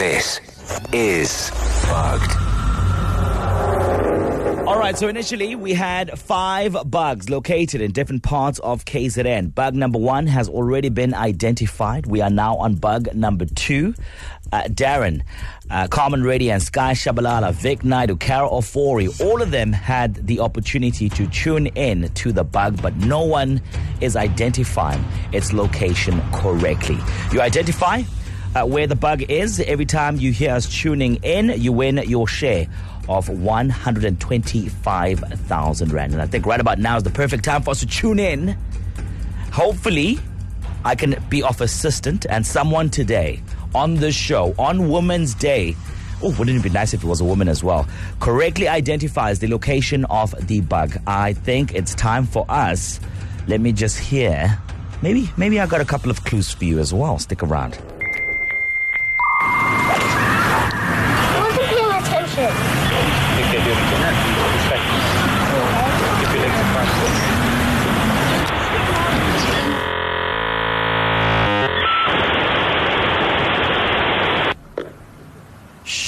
This is Bugged. All right, so initially we had five bugs located in different parts of KZN. Bug number one has already been identified. We are now on bug number two. Uh, Darren, uh, Carmen Reddy, and Sky Shabalala, Vic Naidoo, Carol Ofori, all of them had the opportunity to tune in to the bug, but no one is identifying its location correctly. You identify uh, where the bug is. Every time you hear us tuning in, you win your share of 125,000 Rand. And I think right about now is the perfect time for us to tune in. Hopefully, I can be of assistant and someone today on the show on Women's Day. Oh, wouldn't it be nice if it was a woman as well? Correctly identifies the location of the bug. I think it's time for us. Let me just hear. Maybe, maybe I got a couple of clues for you as well. Stick around.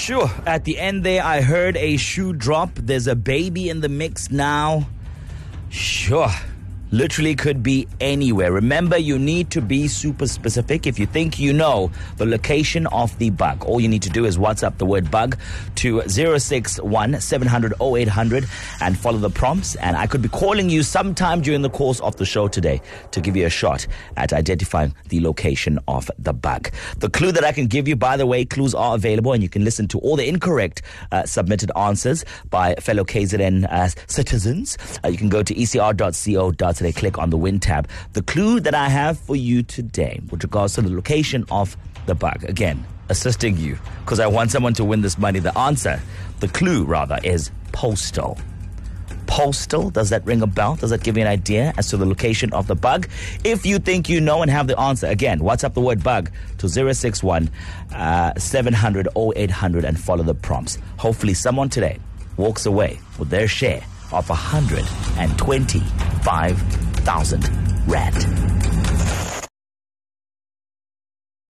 Sure. At the end there, I heard a shoe drop. There's a baby in the mix now. Sure. Literally could be anywhere. Remember, you need to be super specific. If you think you know the location of the bug, all you need to do is WhatsApp the word bug to 061 700 0800 and follow the prompts. And I could be calling you sometime during the course of the show today to give you a shot at identifying the location of the bug. The clue that I can give you, by the way, clues are available and you can listen to all the incorrect uh, submitted answers by fellow KZN uh, citizens. Uh, you can go to ecr.co.za, click on the win tab. The clue that I have for you today with regards to the location of the bug, again, assisting you because I want someone to win this money. The answer, the clue rather, is postal postal. Does that ring a bell? Does that give you an idea as to the location of the bug? If you think you know and have the answer, again, WhatsApp the word bug to 061 uh, 700 0800 and follow the prompts. Hopefully, someone today walks away with their share of 125,000 Rand.